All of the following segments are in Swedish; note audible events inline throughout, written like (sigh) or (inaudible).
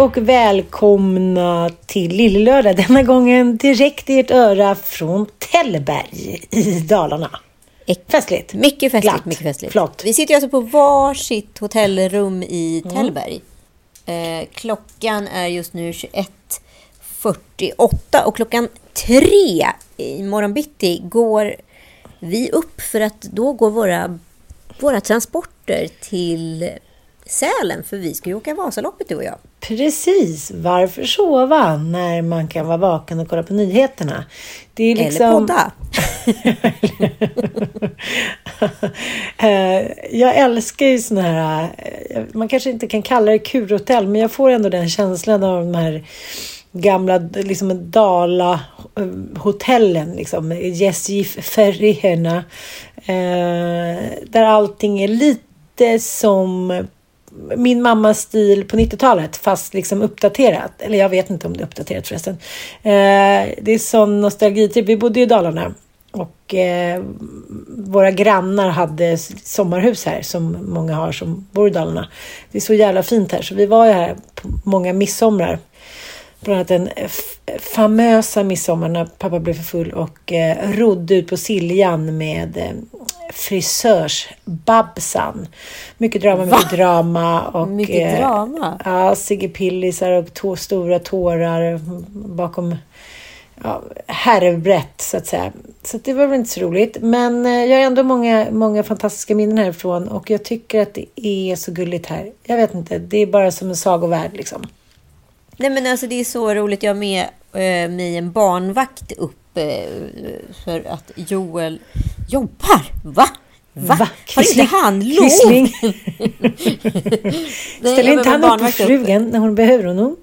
Och välkomna till Lillelördag. Denna gången direkt i ert öra från Tällberg i Dalarna. Festligt. Mycket festligt. Glatt. Mycket festligt. Flott. Vi sitter alltså på varsitt hotellrum i Mm. Tällberg. Eh, klockan är just nu 21.48 och klockan tre i morgon bitti går vi upp för att då går våra, våra transporter till Sälen för vi ska ju åka Vasaloppet du och jag. Precis. Varför sova när man kan vara vaken och kolla på nyheterna? Det är liksom... Eller podda. (laughs) Eh, jag älskar ju såna här, eh, man kanske inte kan kalla det kurhotell, men jag får ändå den känslan av de här gamla liksom Dala-hotellen, liksom Gästgiferierna, eh, där allting är lite som min mammas stil på 90-talet fast liksom uppdaterat. Eller jag vet inte om det är uppdaterat förresten. Eh, det är sån nostalgitripp. Vi bodde i Dalarna och eh, våra grannar hade sommarhus här som många har som bor i Dalarna. Det är så jävla fint här så vi var ju här på många midsomrar. Bland annat den f- famösa midsommar när pappa blev för full och eh, rodde ut på Siljan med eh, frisörs-Babsan. Mycket drama, mycket drama. Och, Mycket eh, drama? Ja, Sigge Pillisar och tå, stora tårar bakom ja, härvbrett så att säga. Så att det var väl inte så roligt. Men eh, jag har ändå många, många fantastiska minnen härifrån och jag tycker att det är så gulligt här. Jag vet inte, det är bara som en sagovärld liksom. Nej men alltså det är så roligt. Jag har med eh, mig en barnvakt upp eh, för att Joel jobbar. Va? Va? Va? Har inte han lov? (laughs) (laughs) Jag inte han upp barnvakt frugan när hon behöver honom?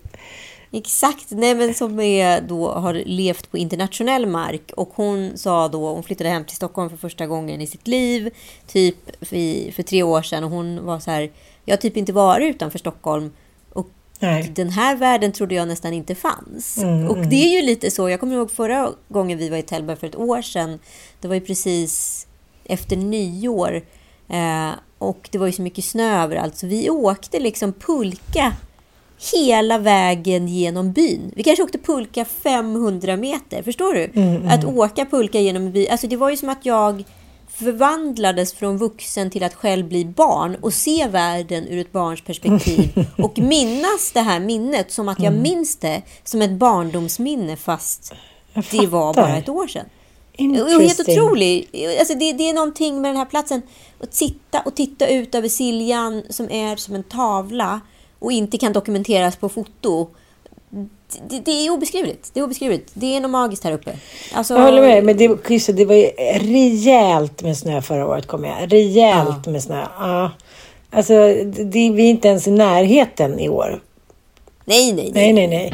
Exakt, nej men som är då har levt på internationell mark och hon sa då, hon flyttade hem till Stockholm för första gången i sitt liv, typ för, för tre år sedan och hon var så här, jag har typ inte varit utanför Stockholm Nej. den här världen trodde jag nästan inte fanns. Mm, och det är ju lite så, jag kommer ihåg förra gången vi var i Tällberg för ett år sedan, det var ju precis efter nyår eh, och det var ju så mycket snö överallt så vi åkte liksom pulka hela vägen genom byn. Vi kanske åkte pulka 500 meter, förstår du? Att åka pulka genom en by, alltså det var ju som att jag förvandlades från vuxen till att själv bli barn och se världen ur ett barns perspektiv (laughs) och minnas det här minnet som att jag minns det som ett barndomsminne fast det var bara ett år sedan. Och helt otroligt. Alltså det, det är någonting med den här platsen. Att sitta och titta ut över Siljan som är som en tavla och inte kan dokumenteras på foto. Det, det är obeskrivligt. Det är obeskrivligt. Det är något magiskt här uppe. Alltså, Jag håller med. Men det, just det, var ju rejält med snö förra året, kommer jag Rejält med snö. Ja. Alltså, det, det, vi är inte ens i närheten i år. Nej, nej, nej. Nej, nej, nej.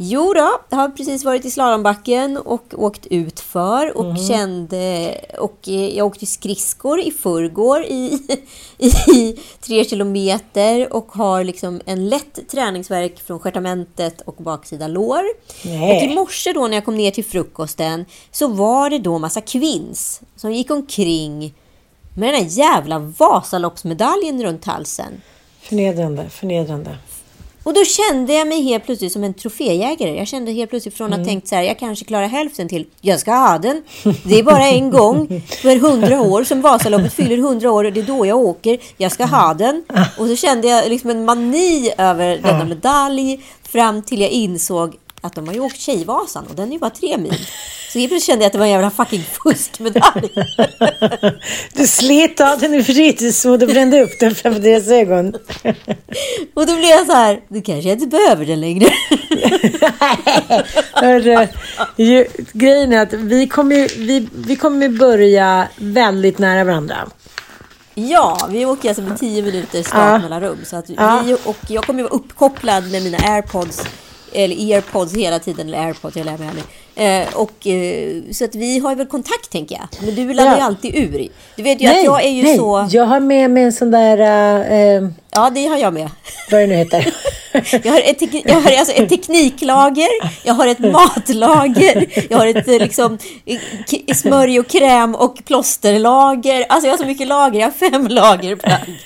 Jo då, jag har precis varit i slalombacken och åkt ut för och kände... Och eh, jag åkte skridskor i förrgår i, (laughs) i tre kilometer och har liksom en lätt träningsverk från stjärtamentet och baksida lår. Nej. Och i morse då när jag kom ner till frukosten så var det då massa kvinns som gick omkring med den här jävla Vasaloppsmedaljen runt halsen. Förnedrande, förnedrande. Och då kände jag mig helt plötsligt som en troféjägare. Jag kände helt plötsligt från Mm. att tänkt så här, jag kanske klarar hälften till, jag ska ha den. Det är bara en gång för hundra år som Vasaloppet fyller hundra år och det är då jag åker. Jag ska ha den. Och så kände jag liksom en mani över denna medalj fram till jag insåg att de har ju åkt Tjejvasan och den är ju bara tre mil. Så helt plötsligt kände jag att det var en jävla fucking fuskmedalj. (laughs) Du slet av den i fritidsmod och brände upp den framför deras ögon. (laughs) Och då blev jag så här, du kanske inte behöver den längre. (laughs) Hörru, grejen är att vi kommer, vi, vi kommer börja väldigt nära varandra. Ja, vi åker alltså med 10 minuters Ja. startmellanrum. Så att Ja. vi, och jag kommer vara uppkopplad med mina airpods, eller airpods hela tiden, eller airpods, jag lär mig aldrig. Eh, och, eh, så att vi har väl kontakt tänker jag. Men du laddar Ja. ju alltid ur. Du vet ju att jag är ju nej. så... Jag har med mig en sån där, äh, Ja, det har jag med. vad det nu heter. (laughs) (laughs) Jag har, ett, jag har alltså ett tekniklager, jag har ett matlager, jag har ett eh, liksom, k- smörj och kräm och plåsterlager. Alltså jag har så mycket lager, jag har fem lager plagg.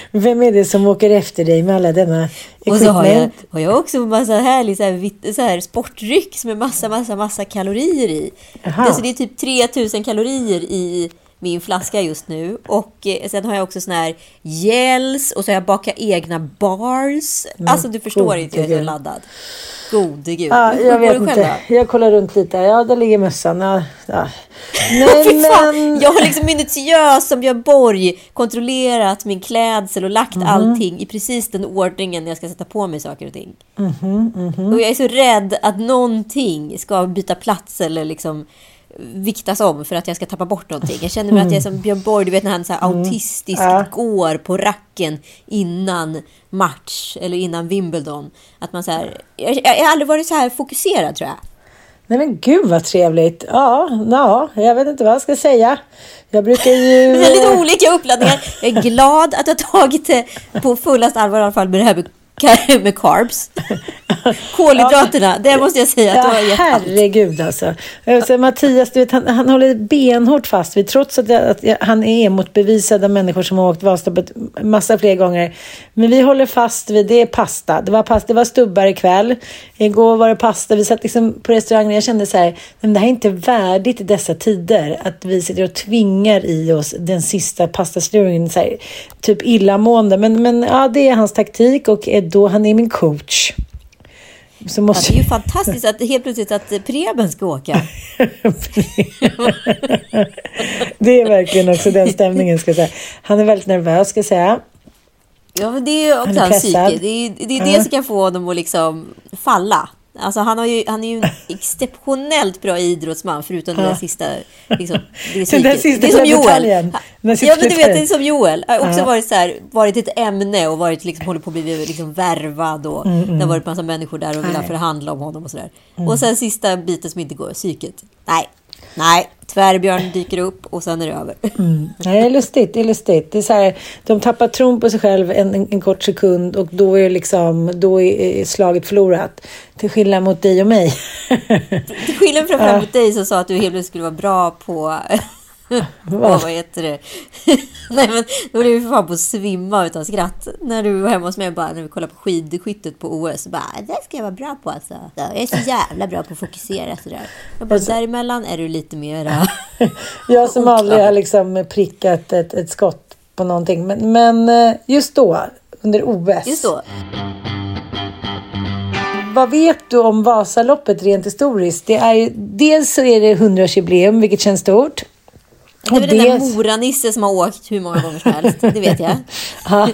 (laughs) Vem är det som åker efter dig med alla denna Och så har jag, har jag också en massa härlig så här, så här sportdryck med massa, massa, massa kalorier i. Jaha. Det, så det är typ 3000 kalorier i min flaska just nu. Och eh, sen har jag också sån här gels och så har jag bakat egna bars. Alltså du förstår inte, jag är så laddad. Gode gud. Ja, Hur jag vet inte. själv? Jag kollar runt lite. Ja, där ligger mössan. Ja, ja. (laughs) Nej, men... Jag har liksom minutiöst som Björn Borg kontrollerat min klädsel och lagt Mhm. allting i precis den ordningen jag ska sätta på mig saker och ting. Mhm, Och jag är så rädd att någonting ska byta plats eller liksom viktas om för att jag ska tappa bort någonting. Jag känner mig att jag är som Björn Borg, du vet när han så här autistiskt Mm. Ja. går på racken innan match eller innan Wimbledon. Att man så här, jag, jag har aldrig varit så här fokuserad tror jag. Nej men gud vad trevligt. Ja, ja, jag vet inte vad jag ska säga. Jag brukar ju... (laughs) Väldigt olika uppladdningar. Jag är glad att jag tagit det på fullast allvar i alla fall med det här med, (laughs) med carbs. Kolhydraterna, det måste jag säga att Ja, var jätteallt. herregud alltså. alltså. Mattias, du vet, han, han håller benhårt fast vid, trots att, jag, att jag, han är motbevisad av människor som har åkt Vasaloppet massa fler gånger. Men vi håller fast vid, det är pasta. Det var, pasta, det var stubbar ikväll. Igår var det pasta. Vi satt liksom på restaurangen jag kände så här, men det här är inte värdigt i dessa tider. Att vi sitter och tvingar i oss den sista pastasluringen. Typ illamående. Men, men ja, det är hans taktik och är då han är min coach. Så Ja, måste det är ju fantastiskt att helt plötsligt att Preben ska åka. (laughs) Det är verkligen också den stämningen ska jag säga. Han är väldigt nervös ska jag säga. Ja, men det är också Han är hans psyke. Det är, det, är det Ja. som kan få honom att liksom falla. Alltså han, har ju, han är ju en (laughs) exceptionellt bra idrottsman förutom den där sista... Liksom, det, (laughs) är Den där psyket. sista det är som Joel. Ja men du vet, det är som Joel. Har också varit, så här, varit ett ämne och varit, liksom, håller på att bli liksom, värvad. Och Mm, Det har varit massa människor där och velat förhandla om honom och sådär. Och sen sista biten som inte går, psyket. Nej, nej. Tvärbjörn dyker upp och sen är det över. Nej, det är lustigt. Det är lustigt. Det är så här, de tappar tron på sig själv en, en, en kort sekund och då är, liksom, då är slaget förlorat. Till skillnad mot dig och mig. Till skillnad från fram mot dig som sa att du helt skulle vara bra på... (laughs) vad heter det? (laughs) Nej men då blev vi för fan på att svimma utan skratt. När du var hemma hos mig och bara när vi kollade på skidskyttet på OS. Bara, det ska jag vara bra på alltså. Ja, Jag är så jävla bra på att fokusera sådär. Jag bara, Alltså- däremellan är du lite mera... (laughs) Jag som aldrig har liksom prickat ett, ett skott på någonting. Men, men eh, just då, under OS. Just då. Vad vet du om Vasaloppet rent historiskt? Det är, dels så är det 100-årsjubileum, vilket känns stort. Det är väl Och den där Mora-Nisse som har åkt hur många gånger som helst. Det vet jag. (laughs) Ja,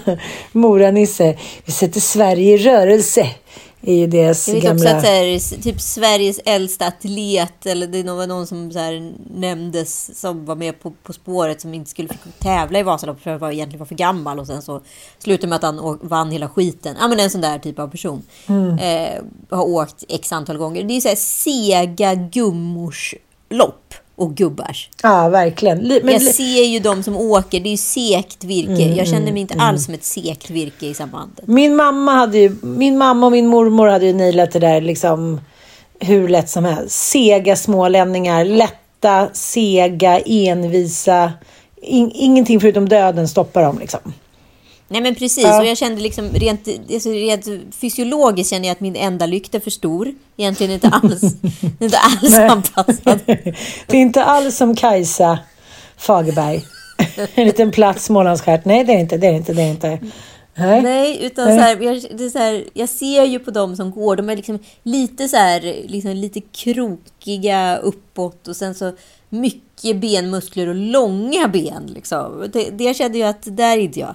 Mora-Nisse. Vi sätter Sverige i rörelse. är ju deras Jag vet gamla... också att här, typ Sveriges äldsta atlet, eller det var någon som så här, nämndes som var med på, på spåret som inte skulle få tävla i Vasaloppet för att han egentligen var för gammal och sen så slutade med att han vann hela skiten. Ja men en sån där typ av person. Mm. Eh, har åkt x antal gånger. Det är så här sega gummors lopp och gubbars. Ja, verkligen. Li- Men, jag ser ju de som åker, det är ju sekt virke. jag känner mig inte alls som ett sekt virke i sambandet. Min mamma, hade ju, min mamma och min mormor hade ju nailat det där liksom hur lätt som helst. Sega smålänningar, lätta, sega, envisa. In, ingenting förutom döden stoppar dem liksom. Nej men precis, Ja. och jag kände liksom rent, alltså rent fysiologiskt känner jag att min enda lykt är för stor. Egentligen inte alls, (laughs) inte alls anpassad. (laughs) Det är inte alls som Kajsa Fagerberg. (laughs) en liten platt Smålandsstjärt. Nej, det är inte. Det är inte. Det är inte. Nej. Nej, utan Nej. Så här, jag, det är så här, jag ser ju på dem som går, de är liksom lite så här, liksom lite krokiga uppåt och sen så mycket benmuskler och långa ben. Liksom. Det, det jag kände ju att där är inte jag.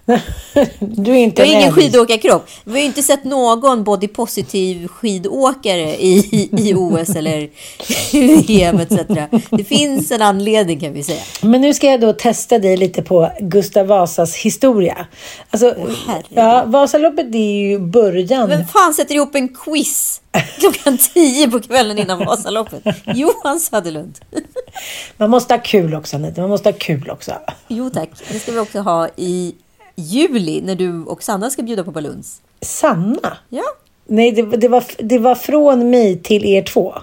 (laughs) Du är inte Jag har ingen rädd. skidåkarkropp. Vi har ju inte sett någon body positive skidåkare i, i OS eller (laughs) EM etc. Det finns en anledning kan vi säga. Men nu ska jag då testa dig lite på Gustav Vasas historia. Alltså, herregud. ja, Vasaloppet är ju början. Vem fan sätter ihop en quiz klockan tio på kvällen innan (laughs) Vasaloppet? Johan Söderlund. Man måste ha kul också, Anita. Man måste ha kul också. Jo tack, det ska vi också ha i juli när du och Sanna ska bjuda på baluns. Sanna? Ja. Nej, det, det, var, det var från mig till er två.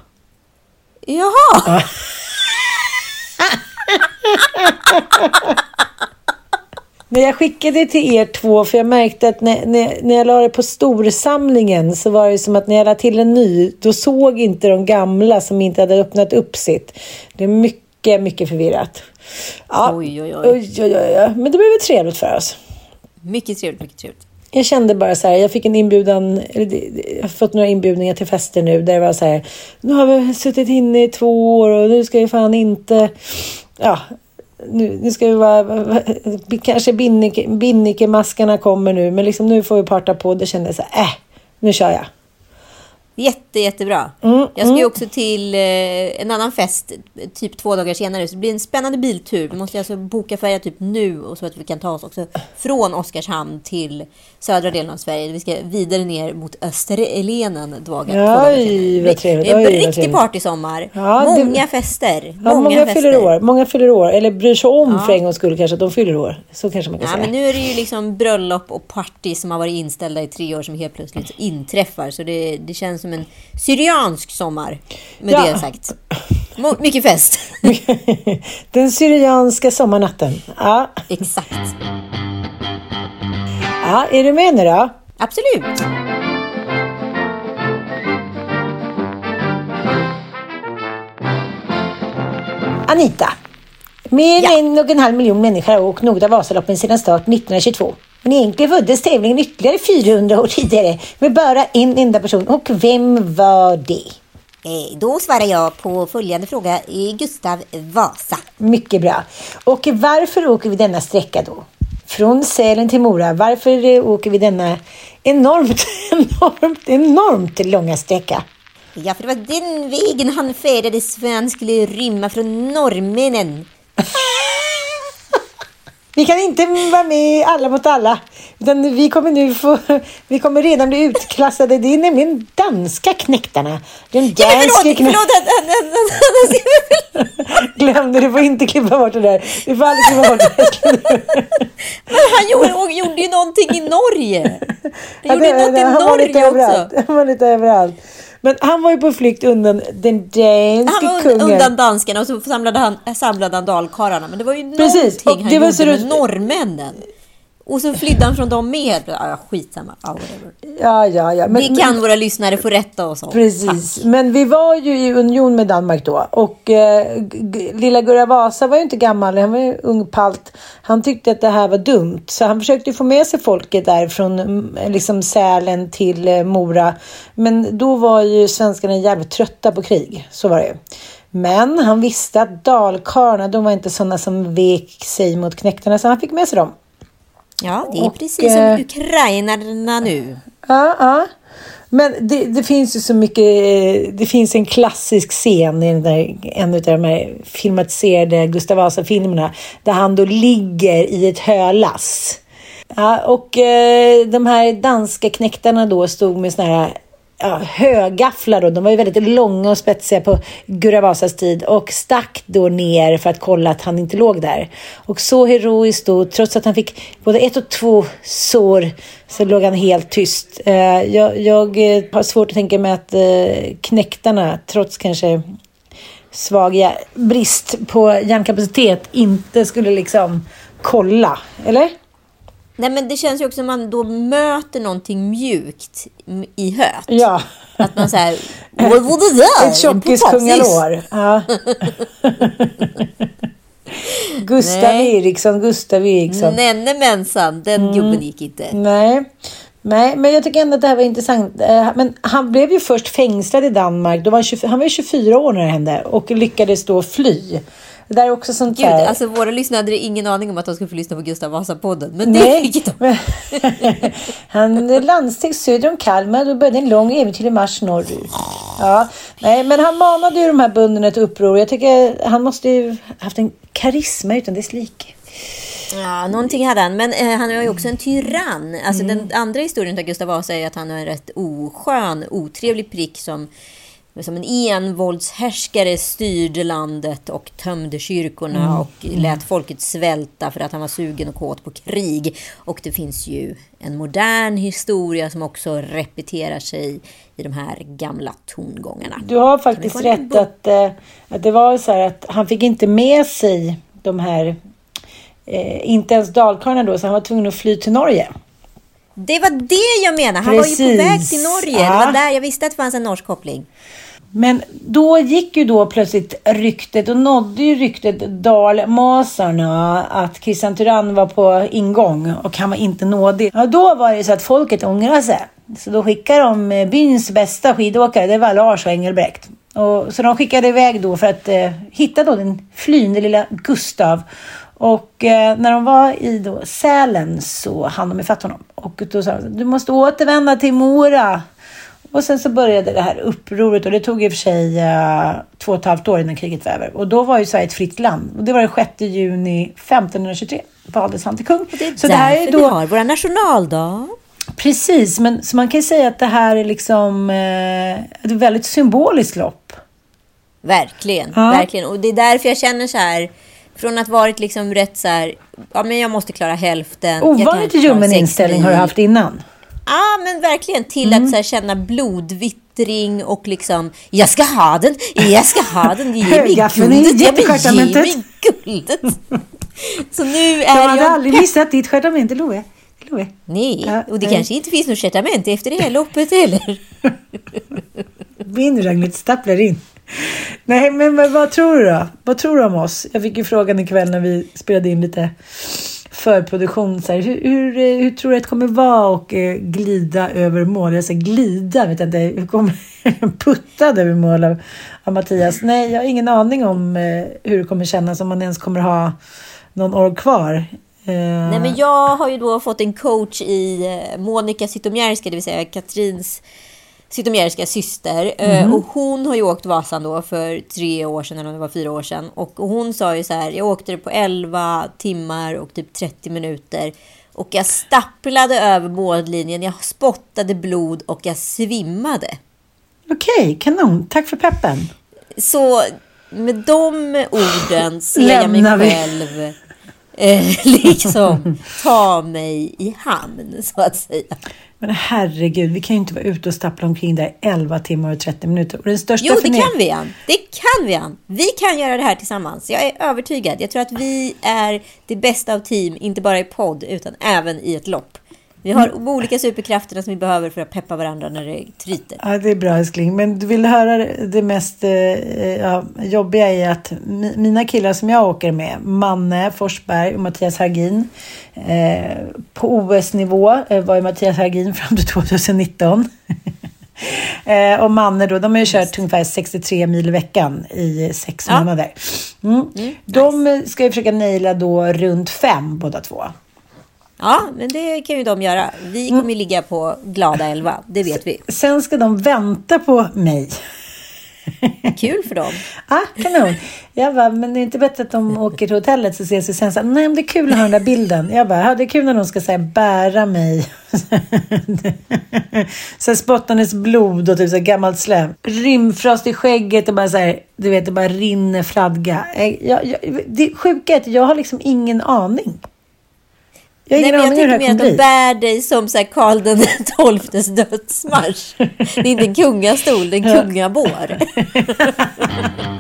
Jaha! (laughs) Men jag skickade till er två för jag märkte att när, när, när jag la det på storsamlingen så var det som att när jag la till en ny då såg inte de gamla som inte hade öppnat upp sitt. Det är mycket, mycket förvirrat. Ja, Oj, oj, oj. oj, oj, oj. Men det blev trevligt för oss. Mycket trevligt, mycket trevligt. Jag kände bara så här, jag fick en inbjudan, eller jag har fått några inbjudningar till fester nu där det var så här, nu har vi suttit inne i två år och nu ska vi fan inte, ja, nu, nu ska vi vara, kanske Binnike, Binnikemaskarna kommer nu, men liksom nu får vi parta på. Det kändes så här, äh, nu kör jag. Jätte, jättebra. Mm, jag ska ju också till eh, en annan fest typ två dagar senare. Så det blir en spännande biltur. Vi måste alltså boka färja typ nu och så att vi kan ta oss också från Oskarshamn till södra delen av Sverige. Vi ska vidare ner mot Österlenen dagar, två dagar senare. trevligt. Det är en riktig partysommar. Ja, det- många fester. Ja, Många, många, fester. fyller år, många fyller år, eller bryr sig om för en gångs skull kanske att de fyller år. Så kanske man kan Ja, säga. men nu är det ju liksom bröllop och party som har varit inställda i tre år som helt plötsligt inträffar. Så det, det känns som en syriansk sommar. Med Ja. det sagt. Mycket fest. (laughs) Den syrianska sommarnatten. Ja. Exakt. ja, är du med nu då? Absolut. Anita. Mer Ja. än en och en halv miljon människor har åkt Nordre Vasaloppen sedan start 1922. Men egentligen föddes tävlingen ytterligare 400 år tidigare med bara en enda person. Och vem var det? Eh, Då svarar jag på följande fråga. Eh, Gustav Vasa. Mycket bra. Och varför åker vi denna sträcka då? Från Sälen till Mora. Varför eh, åker vi denna enormt, (laughs) enormt, enormt långa sträcka? Ja, för det var den vägen han färdades för han skulle rymma från norrmännen. (laughs) Vi kan inte vara med alla mot alla. Utan vi kommer nu få, vi kommer redan bli utklassade. Det är nämligen danska knäktarna. Den Ja, danska förlåt, knä- förlåt. att- att- att- att- Glöm det, du får inte klippa bort det där. Du får aldrig klippa bort det. Men han gjorde, gjorde ju någonting i Norge. Han Ja, gjorde det- något i var lite Norge också. Han var lite överallt. Men han var ju på flykt undan den danske Han var kungen. un- undan danskarna och så samlade han, samlade han dalkarlarna. Men det var ju Precis, någonting och han det var gjorde så med norrmännen. Och så flydde han från dem med. Ja, skitsamma. Ja. Ja, ja, ja. Men, Det kan våra lyssnare få rätta oss om. Precis, men vi var ju i union med Danmark då och eh, lilla Gurra Vasa var ju inte gammal, han var ju ung palt. Han tyckte att det här var dumt så han försökte få med sig folket där från mm, liksom Sälen till eh, Mora. Men då var ju svenskarna jävligt trötta på krig, så var det ju. Men han visste att dalkarlarna, de var inte sådana som vek sig mot knäktarna så han fick med sig dem. Ja, det är Och, precis eh, som ukrainarna nu. Ja, ja. Men det, det finns ju så mycket, det finns en klassisk scen i där, en av de här filmatiserade Gustav Vasa-filmerna där han då ligger i ett hölass. Ja, och eh, de här danska knäktarna då stod med såna här ja, högafflar då. De var ju väldigt långa och spetsiga på Gurra Vasas tid och stack då ner för att kolla att han inte låg där. Och så heroiskt då, trots att han fick både ett och två sår så låg han helt tyst. Eh, jag, jag eh, har svårt att tänka mig att eh, knäktarna, trots kanske svag brist på hjärnkapacitet, inte skulle liksom kolla. Eller? Nej, men det känns ju också som man då möter någonting mjukt i höet. Ja. Att man säger vad var det där? Ett En potatis?" tjockiskungalår. Ja. (laughs) Gustav Nej. Eriksson, Gustav Eriksson. Nennemensan, den Mm. gubben gick inte. Nej. Nej, men jag tycker ändå att det här var intressant. Eh, Men han blev ju först fängslad i Danmark. Då var han, 24, han var ju 24 år när det hände och lyckades då fly. Det där är också sånt Gud, där. alltså våra lyssnare hade ingen aning om att de skulle få lyssna på Gustav Vasa-podden. Men det Nej, fick de. (laughs) han landsteg söder om Kalmar och började en lång äventyrlig marsch norrut. Ja, nej, men han manade ju de här bönderna till uppror. Jag tycker han måste ju haft en karisma utan dess like. Ja, någonting hade han. Men eh, han var ju också en tyrann. Alltså Mm. den andra historien av Gustav Vasa är att han är en rätt oskön, otrevlig prick som som en envåldshärskare styrde landet och tömde kyrkorna Mm. och lät folket svälta för att han var sugen och kåt på krig. Och det finns ju en modern historia som också repeterar sig i de här gamla tongångarna. Du har faktiskt rätt att, eh, att det var så här att han fick inte med sig de här, eh, inte ens dalkarlarna då, så han var tvungen att fly till Norge. Det var det jag menade. Han var ju på Precis. väg till Norge. Ja. Det var där jag visste att det fanns en norsk koppling. Men då gick ju då plötsligt ryktet och nådde ju ryktet dalmasarna att Christian Tyrann var på ingång och han var inte nådig. Ja, då var det så att folket ångrade sig. Så då skickade de eh, byns bästa skidåkare, det var Lars och Engelbrekt. Och, så de skickade iväg då för att eh, hitta då den flyende lilla Gustav. Och eh, när de var i då Sälen så hann de ifatt honom. Och då sa de, du måste återvända till Mora. Och sen så började det här upproret och det tog i och för sig uh, två och ett halvt år innan kriget var över. Och då var ju Sverige ett fritt land. Och det var den 6 juni 1523 valdes han till kung. Det är så därför det här är vi då, har vår nationaldag. precis, men så man kan ju säga att det här är liksom eh, ett väldigt symboliskt lopp. Verkligen, Ja. verkligen. Och det är därför jag känner så här. Från att varit liksom rätt så här. Ja, men jag måste klara hälften. Ovanligt ljummen inställning har du haft innan. Ja, men verkligen till Mm. att här, känna blodvittring och liksom jag ska ha den, jag ska ha den, ge mig guldet, ge mig guldet. Så nu De är hade jag aldrig missat ditt stjärtamente, Love. Love. Nej, Ja, och det nej. kanske inte finns något stjärtament efter det här loppet heller. (laughs) Vinn Ragnhild, stapplar in. Nej, men vad, vad tror du då? Vad tror du om oss? Jag fick ju frågan ikväll när vi spelade in lite förproduktion. Så här, hur, hur, eh, hur tror du att det kommer vara att eh, glida över mål? Jag säger glida, vet jag inte. Hur kommer (laughs) puttad över mål av, av Mattias? Nej, jag har ingen aning om eh, hur det kommer kännas om man ens kommer ha någon år kvar. Eh, Nej, men jag har ju då fått en coach i eh, Monica Zytomierska, det vill säga Katrins Zytomierska syster. Eh, Och hon har ju åkt Vasan då för tre år sedan, eller om det var fyra år sedan. Och hon sa ju så här, jag åkte det på 11 timmar och typ 30 minuter. Och jag stapplade över mållinjen, jag spottade blod och jag svimmade. Okej, kanon. Tack för peppen. Så med de orden ser jag mig själv eh, (laughs) liksom ta mig i hamn, så att säga. Men herregud, vi kan ju inte vara ute och stappla omkring där 11 timmar och 30 minuter. Och den största Jo, det kan vi, Ann. Det kan vi, Ann. Vi kan göra det här tillsammans. Jag är övertygad. Jag tror att vi är det bästa av team, inte bara i podd, utan även i ett lopp. Vi har olika superkrafterna som vi behöver för att peppa varandra när det tryter. Ja, det är bra älskling. Men du vill höra det mest eh, ja, jobbiga är att mi- mina killar som jag åker med, Manne Forsberg och Mattias Hargin. Eh, på OS-nivå eh, var ju Mattias Hargin fram till (laughs) 2019. (laughs) eh, och Manne då, de har ju kört ungefär 63 mil i veckan i sex Ja. månader. Mm. de eh, ska ju försöka naila då runt fem båda två. Ja, men det kan ju de göra. Vi kommer ju ligga på glada 11, det vet vi. Sen ska de vänta på mig. (laughs) Kul för dem. Ah, kanon. Jag bara, men det är inte bättre att de åker till hotellet så ses vi sen. Så, Nej, men det är kul att ha den där bilden. Jag bara, ja, det är kul när de ska säga bära mig. (laughs) så här, spottandes blod och typ så här, gammalt slem. Rymfrost i skägget och bara så här, du vet, det bara rinner fladga. Eh, Jag, jag, det sjuka är att jag har liksom ingen aning. Jag Nej, men jag tänker mer att de bär dig som så här Karl den XIIs dödsmarsch. Det är inte en kungastol, det är en kungabår. (laughs)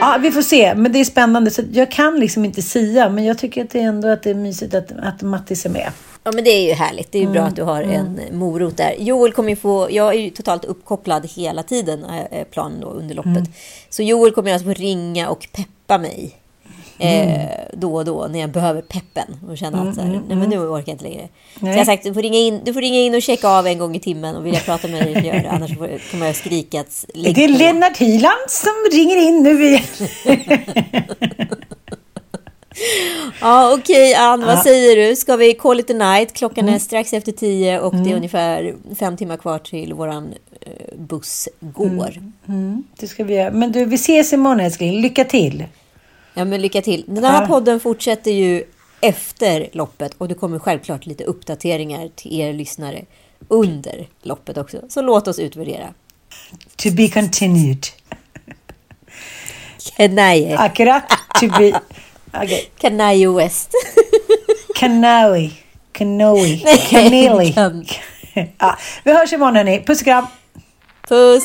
Ja, vi får se. Men det är spännande. Så jag kan liksom inte sia. Men jag tycker att det är ändå att det är mysigt att, att Mattis är med. Ja, men det är ju härligt. Det är ju Mm, bra att du har en morot där. Joel kommer ju få... Jag är ju totalt uppkopplad hela tiden, är planen då, under loppet. Mm. Så Joel kommer alltså få ringa och peppa mig Eh, då och då när jag behöver peppen och känner att så här, nej men nu orkar jag inte längre. Så jag har sagt, du får, ringa in, du får ringa in och checka av en gång i timmen och vill jag prata med dig, gör det. Annars får, kommer jag skrika att lägg Det är på. Lennart Hyland som ringer in nu igen. (laughs) Ja, okej Ann, vad säger du? Ska vi call it a night? Klockan är strax efter tio och det är ungefär fem timmar kvar till våran eh, buss går. Det ska vi göra. Men du, vi ses imorgon älskling. Lycka till. Ja, men lycka till. Den här podden fortsätter ju efter loppet och det kommer självklart lite uppdateringar till er lyssnare under loppet också. Så låt oss utvärdera. To be continued. Kanaje. Akkurat. To be... (laughs) Okej. Kanaje West. Kanawi. Kanoe. Kaneli. kan- ja, vi hörs imorgon hörni. Puss och kram. Puss!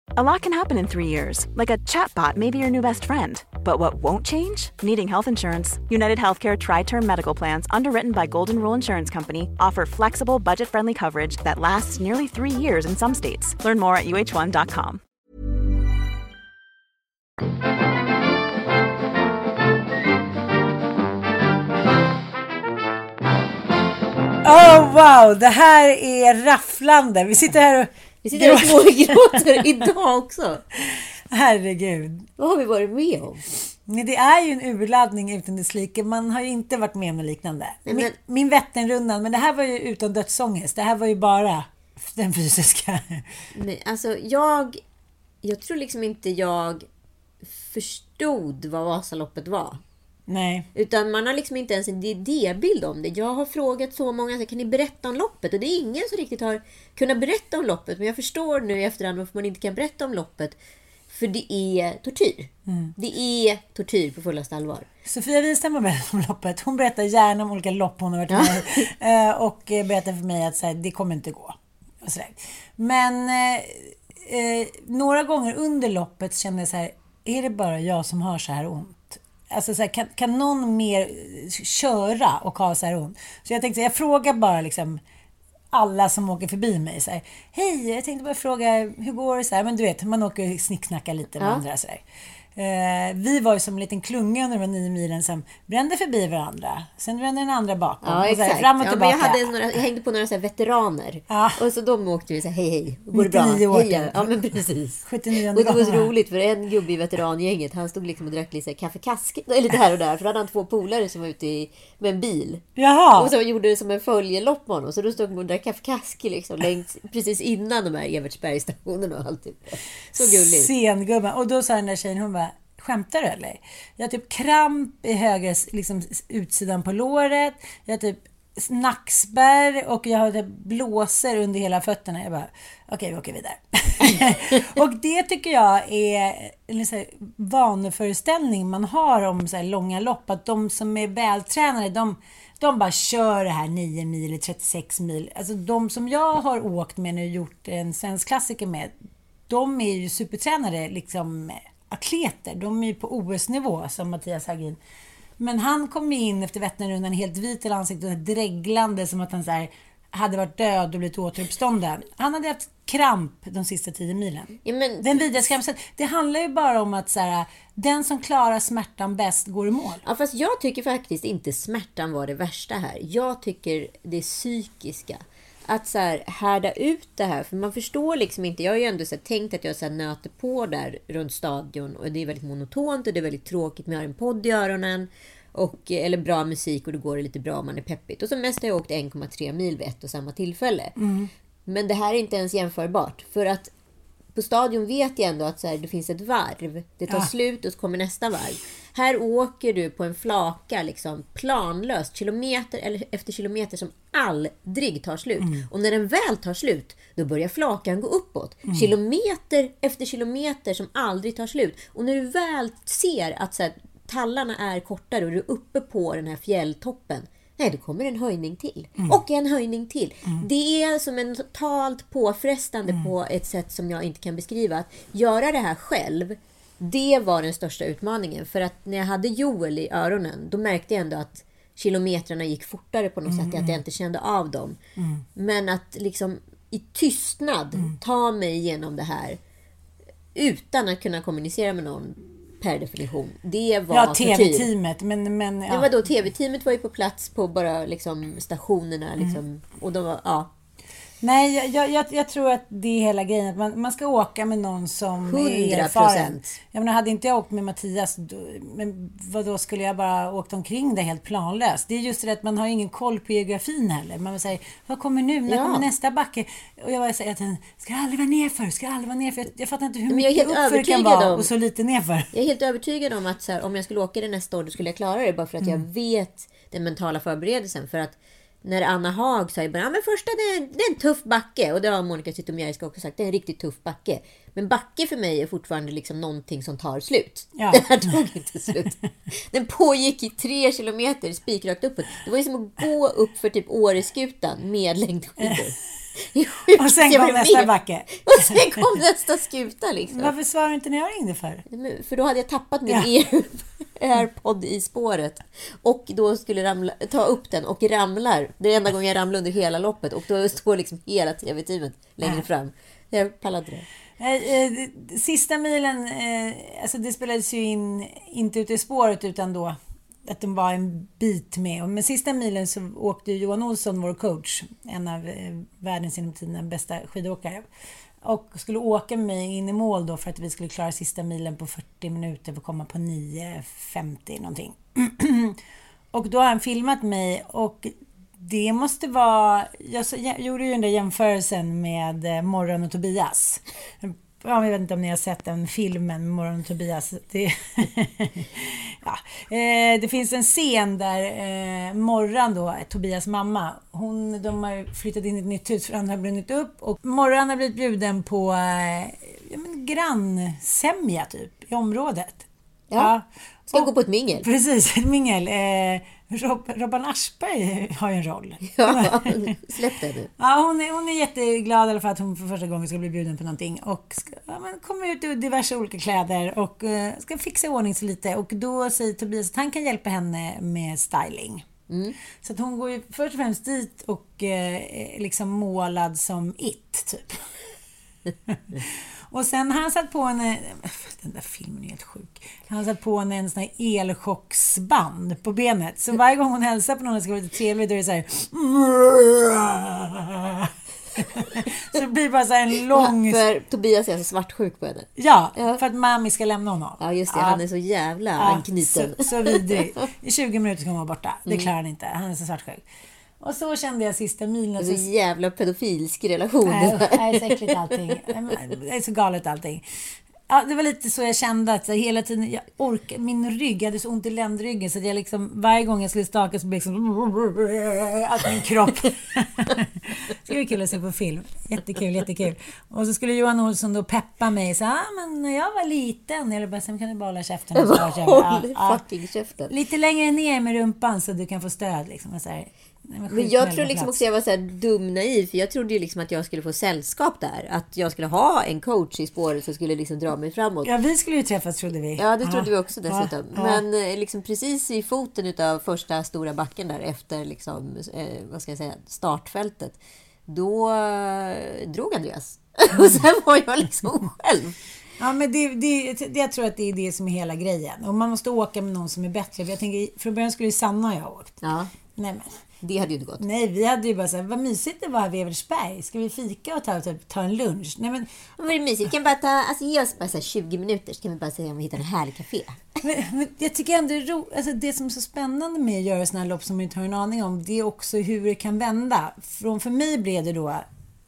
A lot can happen in three years, like a chatbot may be your new best friend. But what won't change? Needing health insurance. United Healthcare Tri Term Medical Plans, underwritten by Golden Rule Insurance Company, offer flexible, budget friendly coverage that lasts nearly three years in some states. Learn more at uh1.com. Oh wow, det här är rafflande. Vi sitter och... Vi sitter här och smågråter (laughs) idag också. Herregud. Vad har vi varit med om? Nej, det är ju en urladdning utan dess like. Man har ju inte varit med om något liknande. Nej, Min, men- min Vätternrundan, men det här var ju utan dödsångest. Det här var ju bara den fysiska. Nej, alltså jag... Jag tror liksom inte jag förstod vad Vasaloppet var. Nej. Utan man har liksom inte ens en idébild om det. Jag har frågat så många, så kan ni berätta om loppet? Och det är ingen som riktigt har kunnat berätta om loppet. Men jag förstår nu i efterhand varför man inte kan berätta om loppet. För det är tortyr. Det är tortyr på fullaste allvar. Sofia Wistam har berättat om loppet. Hon berättar gärna om olika lopp hon har varit med i. (laughs) Eh, Och berättar för mig att så här, det kommer inte gå. Och så där. Men eh, eh, några gånger under loppet kände jag så här, är det bara jag som har så här ont? Alltså så här, kan, kan någon mer eh, köra och ha så här ont? Så jag tänkte, så här, jag frågar bara liksom alla som åker förbi mig så här, Hej, jag tänkte bara fråga, hur går det? Så här, men du vet, man åker och snicksnackar lite med Ja. andra så här. Eh, vi var ju som en liten klunga under de nio milen som brände förbi varandra. Sen brände den andra bakom. Ja, och så här, fram och ja, tillbaka. jag, hade några, jag hängde på några så veteraner. Ja. Och så de åkte vi så här, hej hej, går det bra? 99 år Hej, ja. ja, men precis. 79 Och det var så roligt för en gubbe i veterangänget, han stod liksom och drack lite kaffekask lite här och där. För då hade han två polare som var ute i, med en bil. Jaha. Och så gjorde det som en följelopp med honom. Så då stod de och drack kaffekask liksom, längs, precis innan de här Evertsbergsstationerna och allt. Typ. Så gulligt. Sengubben. Och då sa den där tjejen, hon bara, skämtar du eller? Jag har typ kramp i högra liksom, utsidan på låret. Jag har typ nackspärr och jag har typ blåser under hela fötterna. Jag bara, okej vi åker vidare. (laughs) och det tycker jag är en så här vaneföreställning man har om så här långa lopp. Att de som är vältränade, de, de bara kör det här 9 mil eller 36 mil. Alltså de som jag har åkt med nu och gjort en svensk klassiker med, de är ju supertränade liksom atleter. De är ju på OS-nivå som Mattias Hagin. Men han kom in efter Vätternrundan helt vit i ansiktet och dreglande som att han så här hade varit död och blivit återuppstånden. Han hade haft kramp de sista tio milen. Ja, men- Den vidriga skrämseln. Det handlar ju bara om att så här, den som klarar smärtan bäst går i mål. Ja, fast jag tycker faktiskt inte smärtan var det värsta här. Jag tycker det psykiska. Att så här, härda ut det här. För man förstår liksom inte. Jag har ju ändå så här, tänkt att jag så här, nöter på där runt stadion. Och det är väldigt monotont och det är väldigt tråkigt. Men jag har en podd i öronen. Och, eller bra musik och då går det lite bra om man är peppigt. Och som mest har jag åkt 1,3 mil vid ett och samma tillfälle. Men det här är inte ens jämförbart. För att på stadion vet jag ändå att så här, det finns ett varv. Det tar Ja. slut och så kommer nästa varv. Här åker du på en flaka liksom planlöst, kilometer eller efter kilometer som aldrig tar slut. Mm. Och när den väl tar slut, då börjar flakan gå uppåt. Mm. Kilometer efter kilometer som aldrig tar slut. Och när du väl ser att så här, tallarna är kortare och du är uppe på den här fjälltoppen, Nej, då kommer en höjning till. Mm. Och en höjning till. Det är som en totalt påfrestande Mm. på ett sätt som jag inte kan beskriva. Att göra det här själv, det var den största utmaningen. För att när jag hade Joel i öronen, då märkte jag ändå att kilometrarna gick fortare på något sätt. Att jag inte kände av dem. Men att liksom i tystnad ta mig igenom det här utan att kunna kommunicera med någon per definition. Det var Ja, tortyr. tv-teamet. Men, men Det ja. var då tv-teamet var ju på plats på bara liksom stationerna. Liksom, och de var, ja, Nej, jag- jag, jag, jag tror att det är hela grejen. Att man, man ska åka med någon som är 100%. erfaren. Jag menar, hade inte jag åkt med Mattias, då, men vad då skulle jag bara åkt omkring där helt planlöst? Det är just det att man har ingen koll på geografin heller. Man säger, vad kommer nu? När Ja. kommer nästa backe? Och jag bara säger den ska aldrig vara nerför, ska aldrig vara nerför. Jag, jag fattar inte hur jag är mycket uppför det kan vara om- och så lite nerför. Jag är helt övertygad om att här, om jag skulle åka det nästa år, då skulle jag klara det. Bara för att jag vet den mentala förberedelsen. För att när Anna Haag sa i början, ja, men första det är, det är en tuff backe. Och det har Monica Zytomierska också sagt, det är en riktigt tuff backe. Men backe för mig är fortfarande liksom någonting som tar slut. Ja. (laughs) Den här tog inte slut. Den pågick i tre kilometer spikrakt uppåt. Det var ju som att gå upp för typ Åreskutan med längdskidor. Och sen kom nästa med. backe. Och sen kom nästa skuta liksom. Varför svarar du inte när jag ringde för? För då hade jag tappat min Ja. (laughs) Air- airpod i spåret. Och då skulle ramla, ta upp den och ramlar. Det är enda gången jag ramlar under hela loppet. Och då står liksom hela tv-teamet längre fram. Jag pallade det. Eh, sista milen, eh, alltså det spelades ju in, inte ute i spåret utan då att de var en bit med. Men sista milen så åkte Johan Olsson, vår coach, en av eh, världens genom tiderna bästa skidåkare. Och skulle åka med mig in i mål då för att vi skulle klara sista milen på 40 minuter och komma på 9.50 någonting. (clears throat) Och då har han filmat mig och det måste vara... Jag gjorde ju den där jämförelsen med eh, Morran och Tobias. Ja, jag vet inte om ni har sett den filmen Morran och Tobias. Det, (laughs) ja. eh, det finns en scen där eh, Morran då, Tobias mamma, hon, de har flyttat in i ett nytt hus för han har brunnit upp och Morran har blivit bjuden på ja, men grannsämja typ i området. Ja. Ska Och- gå på ett mingel. Precis, ett mingel. Rob, Robban Aschberg har ju en roll. Ja, (laughs) släpp det nu. Ja, hon, är, hon är jätteglad fall att hon för första gången ska bli bjuden på någonting. Och ska, ja, men kommer ut i diverse olika kläder och eh, ska fixa i ordning sig lite. Och då säger Tobias att han kan hjälpa henne med styling. Så att hon går ju först och främst dit och är liksom målad som it, typ. (laughs) Och sen har han satt på henne, den där filmen är helt sjuk. Han har satt på henne en sån här elchocksband på benet. Så varje gång hon hälsar på någon och ska vara lite trevlig då är det så här. (laughs) Så det blir bara så en lång... För Tobias är alltså svartsjuk på henne. Ja, Ja. för att Mami ska lämna honom. Ja, just det. Han är så jävla ankniten. Så, så vidrig. (laughs) I 20 minuter ska hon vara borta. Det klarar han inte. Han är så svartsjuk. Och så kände jag sista milen. Så jävla pedofilsk relation. Nej, det är så äckligt allting. Det är så galet allting. Ja, det var lite så jag kände att så hela tiden, jag orkar, min rygg, jag hade så ont i ländryggen så att jag liksom, varje gång jag skulle staka så blev det liksom, att min kropp. (laughs) det var kul att se på film. Jättekul, jättekul. Och så skulle Johan Olsson då peppa mig så ah, men när jag var liten, eller bara, sen kan du bara hålla käften och stå och köra." Ja, Håll ja. fucking käften. Lite längre ner med rumpan så du kan få stöd liksom. Och så här, Men jag tror liksom också jag var så dum naiv. För jag trodde ju liksom att jag skulle få sällskap där. Att jag skulle ha en coach i spåret som skulle liksom dra mig framåt. Ja, vi skulle ju träffas trodde vi. Ja, det trodde vi också dessutom. Ja, ja. Men eh, liksom precis i foten utav första stora backen där efter liksom, eh, vad ska jag säga, startfältet. Då eh, drog Andreas. (laughs) Och sen var jag liksom själv. Ja, men det, det, det, jag tror att det är det som är hela grejen. Och man måste åka med någon som är bättre. Jag tänker, från början skulle ju Sanna och jag åkt. Ja, Nej, men, det hade ju inte gått. nej, vi hade ju bara så här, vad mysigt det var här vid Evertsberg. Ska vi fika och ta, typ, ta en lunch? Nej, men, vad är det mysigt? Vi kan bara ta, alltså ge oss bara så här 20 minuter så kan vi bara säga om vi hittar en härlig café. men, men jag tycker ändå ro, alltså det som är så spännande med att göra sådana här lopp som man inte har en aning om, det är också hur det kan vända. Från för mig blev det då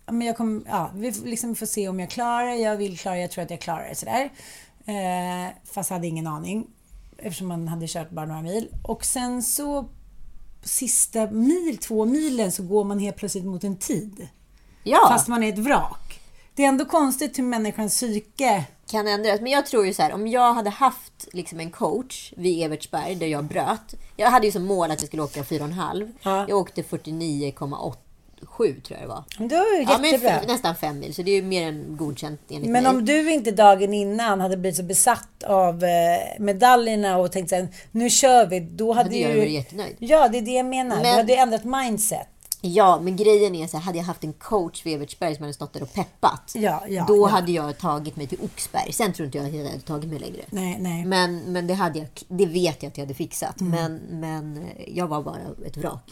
men jag kom, ja, vi liksom får se om jag klarar det. Jag vill klara det, jag tror att jag klarar det. Sådär. Eh, fast hade ingen aning. Eftersom man hade kört bara några mil. Och sen så sista mil, två milen, så går man helt plötsligt mot en tid. Ja, Fast man är ett vrak. Det är ändå konstigt hur människans psyke... kan ändras. Men jag tror ju så här, om jag hade haft liksom en coach vid Evertsberg där jag bröt. Jag hade ju som mål att jag skulle åka 4,5. Ja. Jag åkte 49,87 tror jag det var. Det var ju Ja, men jättebra. fem, nästan fem mil, så det är ju mer än godkänt enligt Men mig. om du inte dagen innan hade blivit så besatt av eh, medaljerna och tänkt såhär, nu kör vi. Då hade Hade jag ju... varit jättenöjd. Ja, det är det jag menar. Du Men- hade ju ändrat mindset. Ja, men grejen är så här, hade jag haft en coach vid Evertsberg som hade stått där och peppat. Ja, ja, då ja. hade jag tagit mig till Oxberg. Sen tror inte jag att jag hade tagit mig längre. Nej, nej. Men, men det, hade jag, det vet jag att jag hade fixat. Mm. Men, men jag var bara ett vrak.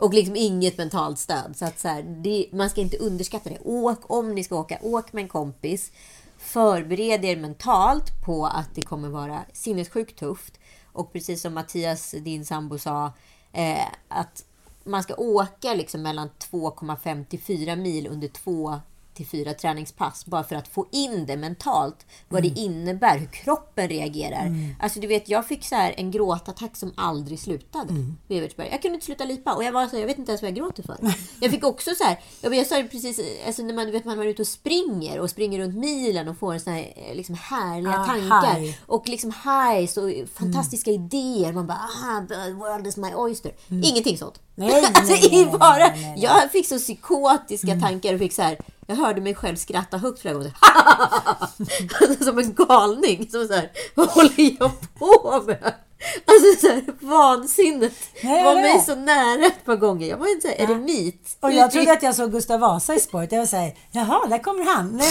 Och liksom inget mentalt stöd. Så att så här, det, man ska inte underskatta det. Åk om ni ska åka. Åk med en kompis. Förbered er mentalt på att det kommer vara sinnessjukt tufft. Och precis som Mattias, din sambo, sa. Eh, att man ska åka liksom mellan 2,5 till 4 mil under två till fyra träningspass bara för att få in det mentalt. Vad Mm. det innebär, hur kroppen reagerar. Alltså du vet, jag fick så här en gråtattack som aldrig slutade Mm. Jag kunde inte sluta lipa och jag var så här, jag vet inte ens vad jag gråter för. (laughs) Jag fick också så här, jag, jag sa det precis, alltså när man, du vet, man är ute och springer och springer runt milen och får sån här eh, liksom härliga Ah, tankar. high. Och liksom highs och fantastiska idéer. Man bara, ah, the world is my oyster. Ingenting sånt. Mm. Nej, nej, (laughs) alltså, nej, nej, bara, nej, nej. Jag fick så psykotiska tankar och fick så här, jag hörde mig själv skratta högt flera gånger. (laughs) som en galning. Som så här, vad håller jag på med? Alltså så här, vansinnet Nej, var mig så nära ett par gånger. Jag var inte så här, eremit. Och jag trodde att jag såg Gustav Vasa i spåret. Jag var såhär, jaha, där kommer han. (laughs)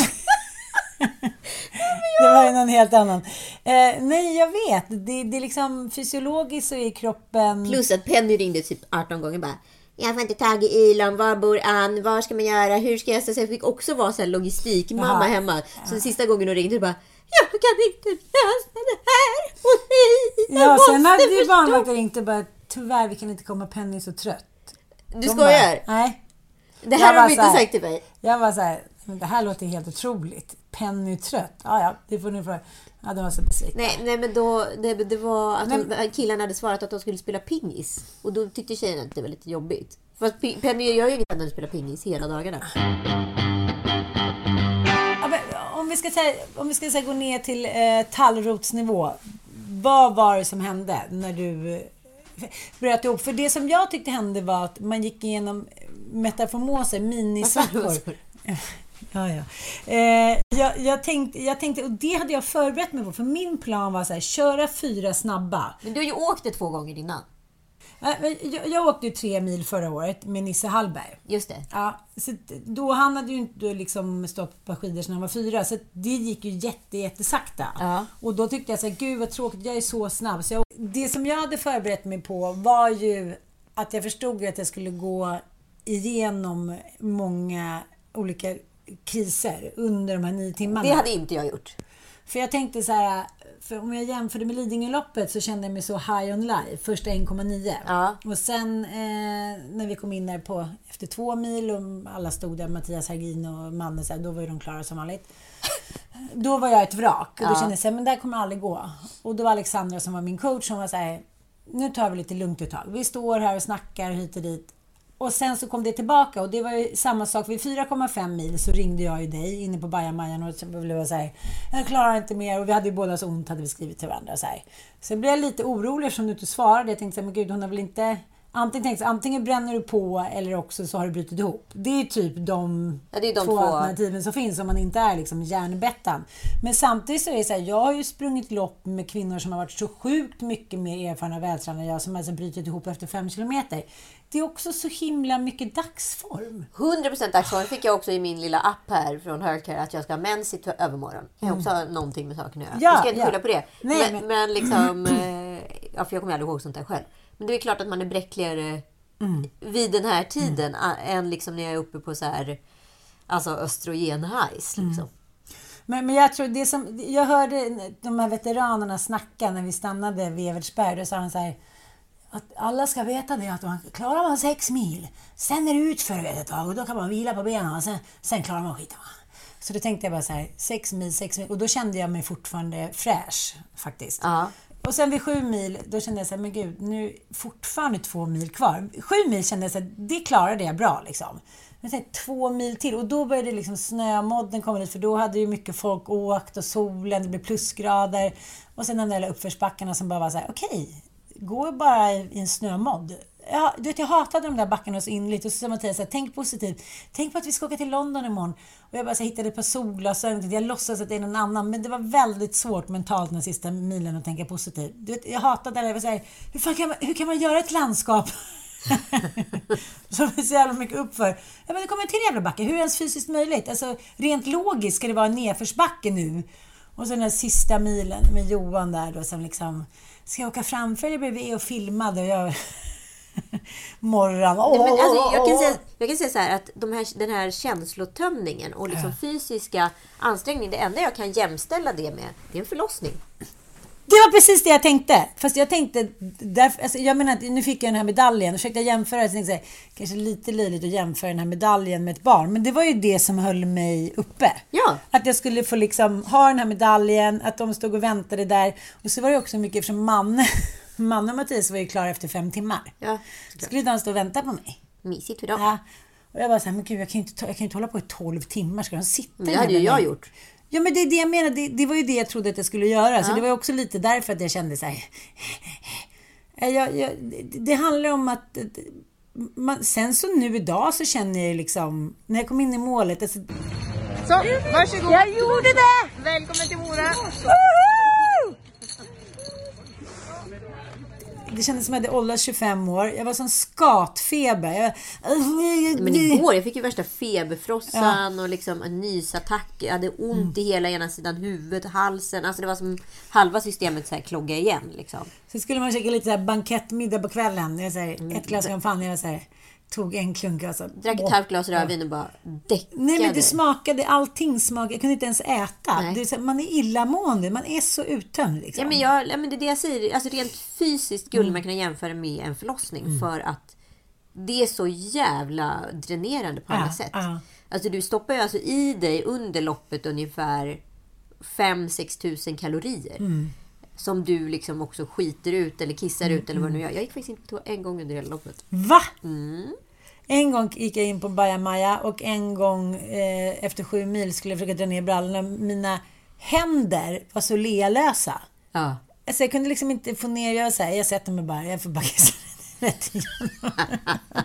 Det var ju någon helt annan. Eh, nej, jag vet. Det, det är liksom fysiologiskt så är kroppen... Plus att Penny ringde typ 18 gånger bara jag får inte tag i Elon, var bor Ann, vad ska man göra, hur ska jag... Så jag fick också vara så här logistikmamma hemma. Så den sista gången hon ringde bara jag kan inte lösa det här och (laughs) ni Ja, sen hade ju förstå." barnvakten ringt och bara, tyvärr vi kan inte komma, Penny är så trött. Du De skojar? Bara, nej. Det Jag här var har de inte här- sagt till mig. Jag var så här, det här låter helt otroligt. Penny är trött. Ja, ja, det får ni få. Ja, de var så besvikna. Nej, nej men då, det, det var att Men- de, killarna hade svarat att de skulle spela pingis. Och då tyckte tjejerna att det var lite jobbigt. Fast Penny gör ju inget annat än att spela pingis hela dagarna. Ja, men om vi ska, säga, om vi ska säga, gå ner till eh, tallrotsnivå. Vad var det som hände när du eh, bröt ihop? För det som jag tyckte hände var att man gick igenom metamorfoser, minisvackor. (laughs) Ja, ja. Eh, jag, jag, tänkte, jag tänkte, och det hade jag förberett mig på, för min plan var så här, köra fyra snabba. Men du har ju åkt det två gånger innan. Jag, jag åkte ju tre mil förra året med Nisse Hallberg. Just det. Ja, så att då han hade ju inte liksom stått på skidor sedan han var fyra, så att det gick ju jätte, jättesakta. Ja. Och då tyckte jag så här, gud vad tråkigt, jag är så snabb. Så jag, det som jag hade förberett mig på var ju att jag förstod att jag skulle gå igenom många olika kriser under de här nio timmarna. Det hade inte jag gjort. För jag tänkte så här, för om jag jämförde med Lidingöloppet så kände jag mig så high on life, första 1,9. Ja. Och sen eh, när vi kom in där på, efter två mil och alla stod där, Mattias Hergin och Manne, så här, då var ju de klara som vanligt. (laughs) Då var jag ett vrak och då Ja. kände jag så här, men det här kommer aldrig gå. Och då var Alexandra som var min coach, som var så här, nu tar vi lite lugnt ett tag. Vi står här och snackar hit och dit. Och sen så kom det tillbaka och det var ju samma sak. Vid 4,5 mil så ringde jag ju dig inne på bajamajan och blev så här, jag klarar inte mer. Och vi hade ju båda så ont hade vi skrivit till varandra. Så här. Sen blev jag lite orolig eftersom du inte svarade. Jag tänkte så här, men gud hon har väl inte... Antingen, tänkte, antingen bränner du på eller också så har du brutit ihop. Det är typ de, Ja, är de två, två. alternativen som finns om man inte är liksom hjärnbettan. Men samtidigt så är det så här, jag har ju sprungit lopp med kvinnor som har varit så sjukt mycket mer erfarna och vältränade än jag som alltså brutit ihop efter fem kilometer. Det är också så himla mycket dagsform. 100% dagsform fick jag också i min lilla app här från Hercare att jag ska ha mens i övermorgon. Kan jag också ha någonting med saken att göra. Mm. Ja, jag ska inte ja. skylla på det. Nej, men, men- liksom... (clears throat) eh, Ja, för jag kommer aldrig ihåg sånt där själv. Men det är klart att man är bräckligare Mm. vid den här tiden a- än liksom när jag är uppe på så här... Alltså östrogen-highs Mm. liksom. Men, men jag tror det som, jag hörde de här veteranerna snacka när vi stannade vid Evertsberg. Då sa han så här, att alla ska veta det att man, klarar man sex mil, sen är det utför ett tag och då kan man vila på benen och sen, sen klarar man skiten. Så då tänkte jag bara så här, sex mil, sex mil. Och då kände jag mig fortfarande fräsch faktiskt. Ja. Och sen vid sju mil, då kände jag så här, men gud, nu är fortfarande två mil kvar. Sju mil kände jag så här, det klarade jag bra liksom. Men sen två mil till och då började liksom snömodden komma dit för då hade ju mycket folk åkt och solen, det blev plusgrader. Och sen de där uppförsbackarna som bara var så här, okej, Går bara i en snömodd. Jag, du vet, jag hatade de där backarna så innerligt. Och så sa Mattias så här, tänk positivt. Tänk på att vi ska åka till London imorgon. Och jag bara så här, hittade ett par solglasögon. Jag låtsas att det är någon annan. Men det var väldigt svårt mentalt den sista milen att tänka positivt. Du vet, jag hatade det. Jag var så här, hur, fan kan man, hur kan man göra ett landskap (laughs) som är så jävla mycket uppför. Ja, men det kommer en till jävla backe. Hur är det ens fysiskt möjligt? Alltså, rent logiskt ska det vara en nedförsbacke nu. Och så den där sista milen med Johan där då som liksom Ska jag åka framför eller bredvid och filma? Jag... (laughs) Morran. Nej, men alltså, jag, kan säga, jag kan säga så här att de här, den här känslotömningen och liksom fysiska ansträngningen, det enda jag kan jämställa det med, det är en förlossning. Det var precis det jag tänkte. Fast jag tänkte, där, alltså, jag menar, nu fick jag den här medaljen och försökte jämföra. Så tänkte jag, kanske lite löjligt att jämföra den här medaljen med ett barn. Men det var ju det som höll mig uppe. Ja. Att jag skulle få liksom ha den här medaljen, att de stod och väntade där. Och så var det också mycket eftersom man, (laughs) man och Mattias var ju klara efter fem timmar. Ja, skulle de stå och vänta på mig. Mysigt för dem. Ja. Och jag bara såhär, men gud jag kan ju inte, jag kan inte hålla på i 12 timmar. Ska de sitta det hade ju jag gjort. Ja men det är det jag menar. Det, det var ju det jag trodde att jag skulle göra. Så det var också lite därför att jag kände så här. Jag, jag, det, det handlar om att man, sen så nu idag så känner jag liksom, när jag kom in i målet, alltså, Så, varsågod. Jag gjorde det! Välkommen till Mora. Det kändes som att jag hade åldrats 25 år. Jag var som skatfeber. Jag, Men igår, jag fick ju värsta feberfrossan och liksom en nysattack. Jag hade ont i hela ena sidan huvudet, halsen. Alltså det var som halva systemet så här klogga igen liksom. Så skulle man käka lite så här bankettmiddag på kvällen. Jag säger, Mm. ett glas champagne. Jag så här, tog en klunk. Alltså, Drack ett halvt glas rödvin och bara däckade. Nej men det smakade, allting smakade, jag kunde inte ens äta. Nej. Det är man är illamående, man är så uttömd. Liksom. Ja men, jag, ja, men det är det jag säger. Alltså rent fysiskt skulle man kunna jämföra med en förlossning. För att det är så jävla dränerande på alla Ja, sätt. ja. Alltså du stoppar ju alltså i dig under loppet ungefär 5-6 tusen kalorier. Mm. Som du liksom också skiter ut eller kissar ut eller vad nu gör. Jag gick faktiskt inte på toa en gång under hela loppet. Va? Mm. En gång gick jag in på bajamaja och en gång eh, efter sju mil skulle jag försöka dra ner brallorna. Mina händer var så lealösa. Ja. Alltså jag kunde liksom inte få ner, jag, så här, jag sätter mig bara, jag får bara kissa (laughs) rätt igenom. (laughs)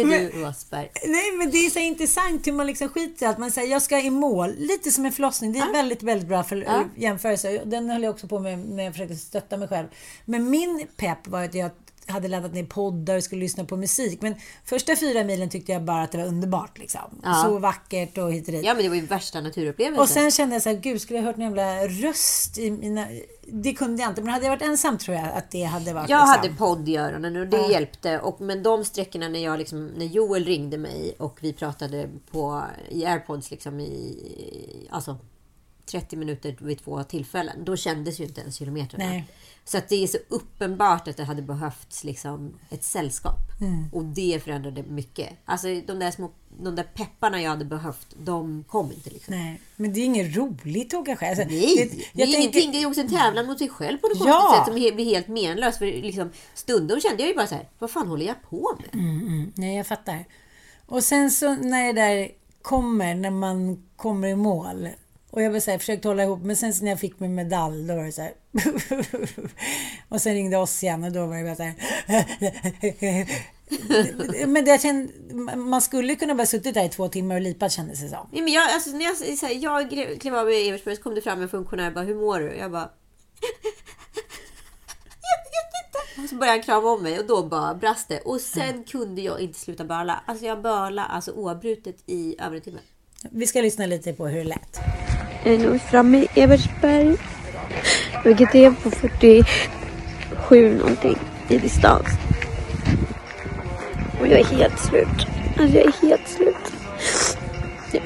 Är Men- du Asperg? Nej men det är så intressant hur man liksom skiter i allt. Man säger jag ska i mål. Lite som en förlossning. Det är väldigt, väldigt bra för Ja. jämförelse. Den höll jag också på med när jag försökte stötta mig själv. Men min pepp var att jag hade laddat ner poddar och skulle lyssna på musik. Men första fyra milen tyckte jag bara att det var underbart. Liksom. Ja. Så vackert och hit och dit. Ja men det var ju värsta naturupplevelsen. Och sen kände jag så här, gud skulle jag hört en jävla röst i mina... Det kunde jag inte, men hade jag varit ensam tror jag att det hade varit Jag liksom... hade podd i öronen och det hjälpte. Och, men de sträckorna när, jag liksom, när Joel ringde mig och vi pratade på, i airpods liksom i alltså, 30 minuter vid två tillfällen. Då kändes ju inte ens kilometrarna. Nej. Så att det är så uppenbart att det hade behövts liksom ett sällskap. Mm. Och det förändrade mycket. Alltså de där, små, de där pepparna jag hade behövt, de kom inte. Liksom. Nej, men det är inget roligt att åka själv. Alltså, Nej, det, jag är ingenting. Det är också en tävlan mot sig själv på något Ja. konstigt sätt som blir helt menlös. För liksom, stundom kände jag ju bara så här, vad fan håller jag på med? Mm, nej, jag fattar. Och sen så när det där kommer, när man kommer i mål. Och jag var så här, försökte hålla ihop, men sen när jag fick min medalj, då var det så här. (laughs) och sen ringde oss igen och då var det bara så här. (laughs) men det jag kände, man skulle kunna bara suttit där i två timmar och lipat kändes det som. Nej, men jag, alltså, när jag, så här, jag klev av i Evertsberg så kom det fram en funktionär och bara, hur mår du? Jag bara... (laughs) Och så började han krama om mig och då bara brast det. Och sen kunde jag inte sluta böla. Alltså jag böla alltså oavbrutet i över en timme. Vi ska lyssna lite på hur det lät. Jag är vi framme i Evertsberg. Vilket är på 47 någonting i distans. Och jag är helt slut. Alltså jag är helt slut.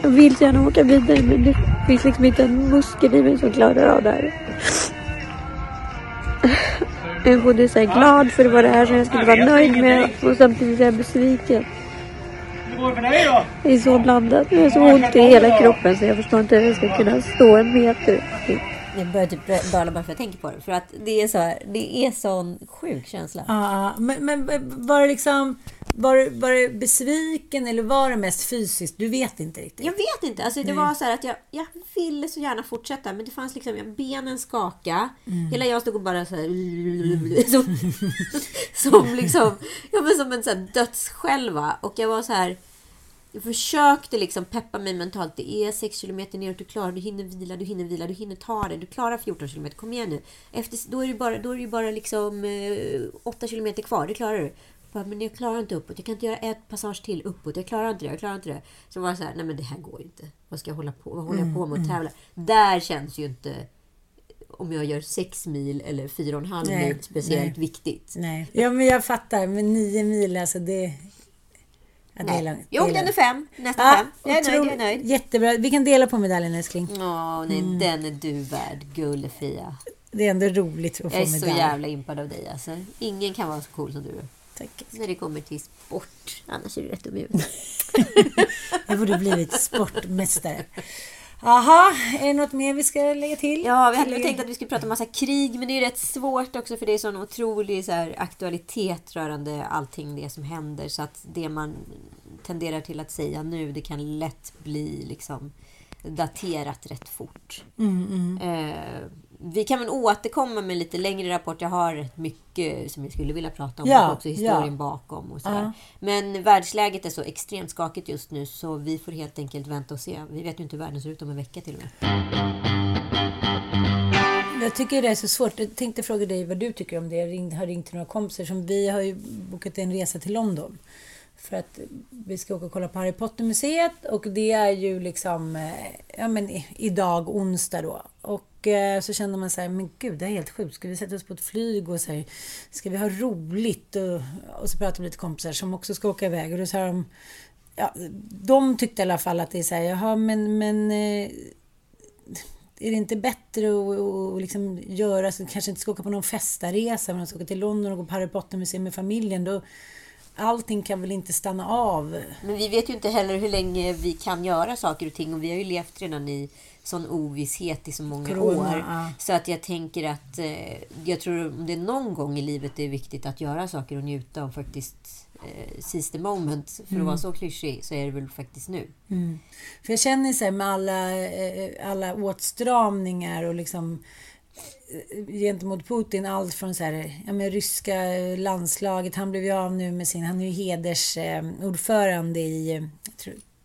Jag vill gärna åka vidare men det finns liksom inte en muskel i mig som klarar av det här. Jag är både så här glad för att vara här som jag skulle vara nöjd med och samtidigt är jag besviken. Det är så blandat. Jag har så ont i hela kroppen så jag förstår inte hur jag ska kunna stå en meter. Jag börjar typ böla bara för att jag tänker på det. För att det är så här, det är sån sjuk känsla. Ja, men, men var det liksom... Var, du- var du besviken eller var det mest fysiskt? Du vet inte riktigt. Jag vet inte. Alltså, det var så här att jag, jag ville så gärna fortsätta men det fanns liksom, jag- benen skaka. Hela jag stod och bara så här... (laughs) Som, som liksom, ja men som en så här dödsskälva. Och jag var så här... Jag försökte liksom peppa mig mentalt. Det är 6 kilometer neråt, du klarar Du hinner vila, du hinner vila, du hinner ta det. Du klarar 14 kilometer, kom igen nu. Efter, då är det bara, då är det bara liksom eh, 8 kilometer kvar, det klarar du. Men jag klarar inte uppåt, jag kan inte göra ett passage till uppåt. Jag klarar inte det, jag klarar inte det. Så var jag så här, nej men det här går ju inte. Vad ska jag hålla på, vad håller jag på med att tävla? Där känns ju inte om jag gör 6 mil eller 4,5 Nej, mil speciellt nej. viktigt. Nej. Ja, men jag fattar. Men nio mil, alltså det... Är Nej. långt. Jag Det är åkte ändå långt. fem, nästan Ja, fem. Jag är nöjd, jag är nöjd. Jättebra. Vi kan dela på medaljen älskling. Åh, nej, Mm. den är du värd, gullefia. Det är ändå roligt att få Jag är så medalj. jävla impad av dig alltså. Ingen kan vara så cool som du är. Tack. När det kommer till sport. Annars är du rätt dum i. (laughs) Jag borde blivit sportmästare. Jaha, är det något mer vi ska lägga till? Ja, vi hade Tillägga? tänkt att vi skulle prata massa krig, men det är rätt svårt också för det är sån otrolig så här, aktualitet rörande allting det som händer. Så att det man tenderar till att säga nu, det kan lätt bli liksom daterat rätt fort. Mm, Eh, vi kan väl återkomma med lite längre rapport. Jag har mycket som jag skulle vilja prata om. Ja, och också historien ja. bakom och sådär. Ja. Men världsläget är så extremt skakigt just nu så vi får helt enkelt vänta och se. Vi vet ju inte hur världen ser ut om en vecka till och med. Jag tycker det är så svårt. Jag tänkte fråga dig vad du tycker om det. Jag har ringt till några kompisar som vi har ju bokat en resa till London. För att vi ska åka och kolla på Harry Potter-museet och det är ju liksom eh, ja, men idag, onsdag då. Och Eh, så kände man så här, men gud det är helt sjukt. Ska vi sätta oss på ett flyg och så här, ska vi ha roligt? Och, och så pratade vi med lite kompisar som också ska åka iväg och då sa de, ja, de tyckte i alla fall att det är så här, jaha men, men eh, är det inte bättre att, och, liksom göra, så kanske inte ska åka på någon festaresa, men att åka till London och gå på Harry Potter-museum med familjen. Då, allting kan väl inte stanna av? Men vi vet ju inte heller hur länge vi kan göra saker och ting. Och vi har ju levt redan i sån ovisshet i så många Corona, år. ja. Så att jag tänker att eh, jag tror om det är någon gång i livet det är viktigt att göra saker och njuta och faktiskt eh, seize the moment. För Mm. att vara så klyschig så är det väl faktiskt nu. För jag känner så här med alla, eh, alla åtstramningar och liksom eh, gentemot Putin, allt från så här, ja, men ryska landslaget, han blev ju av nu med sin, han är ju hedersordförande i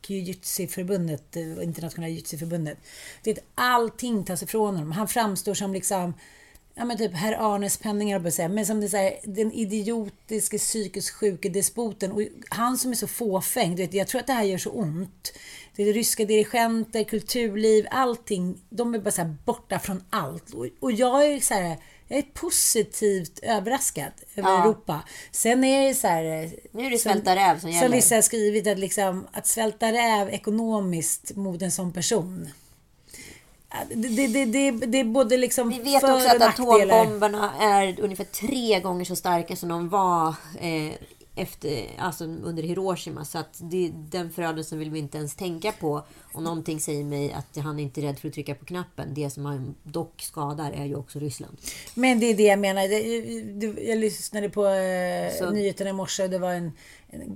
jujutsu-förbundet, eh, internationella Jiu-Jitsu-förbundet. Allting tas ifrån honom. Han framstår som liksom Ja men typ herr Arnes penningar på säga, men som det säger den idiotiske psykiskt sjuke despoten och han som är så fåfäng, du vet, jag tror att det här gör så ont. Det ryska dirigenter, kulturliv, allting, de är bara så borta från allt. Och, och jag är så här, jag är positivt överraskad över Ja. Europa. Sen är det så här... Nu är det svälta räv som gäller. Som vissa har skrivit, att, liksom, att svälta räv ekonomiskt mot en sån person. Det, det, det, det, är både liksom Vi vet för också att atombomberna är ungefär tre gånger så starka som de var eh, efter, alltså under Hiroshima. Så att det, den förödelsen vill vi inte ens tänka på. Och någonting säger mig att han inte är rädd för att trycka på knappen. Det som han dock skadar är ju också Ryssland. Men det är det jag menar. Jag lyssnade på eh, nyheterna i morse och det var en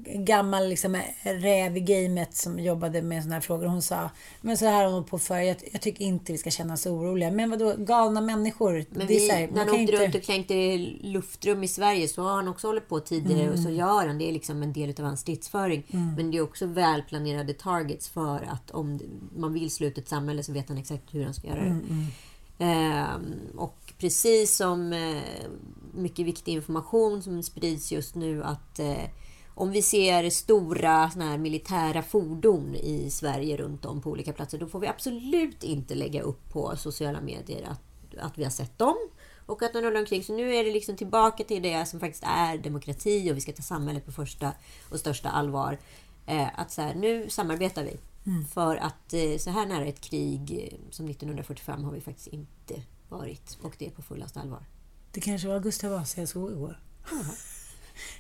gammal liksom, räv i gamet som jobbade med sådana här frågor. Hon sa, men så här har hon på för. Jag, jag tycker inte vi ska känna oss oroliga. Men vadå, galna människor. Men det är här, när han åkte inte... runt och klänkte i luftrum i Sverige så har han också hållit på tidigare och så gör han. Det är liksom en del av hans stridsföring. Men det är också välplanerade targets för att om man vill slå ut ett samhälle så vet han exakt hur han ska göra det. Ehm, och precis som eh, mycket viktig information som sprids just nu att eh, om vi ser stora såna här militära fordon i Sverige runt om på olika platser, då får vi absolut inte lägga upp på sociala medier att, att vi har sett dem och att de rullar omkring. Så nu är det liksom tillbaka till det som faktiskt är demokrati och vi ska ta samhället på första och största allvar. Eh, att så här, nu samarbetar vi. För att eh, så här nära ett krig eh, som 1945 har vi faktiskt inte varit. Och det är på fullaste allvar. Det kanske var Gustav Vasa jag såg igår.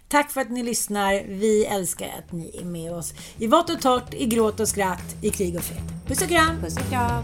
Tack för att ni lyssnar. Vi älskar att ni är med oss i vått och torrt, i gråt och skratt, i krig och fred. Puss och kram! Puss och kram!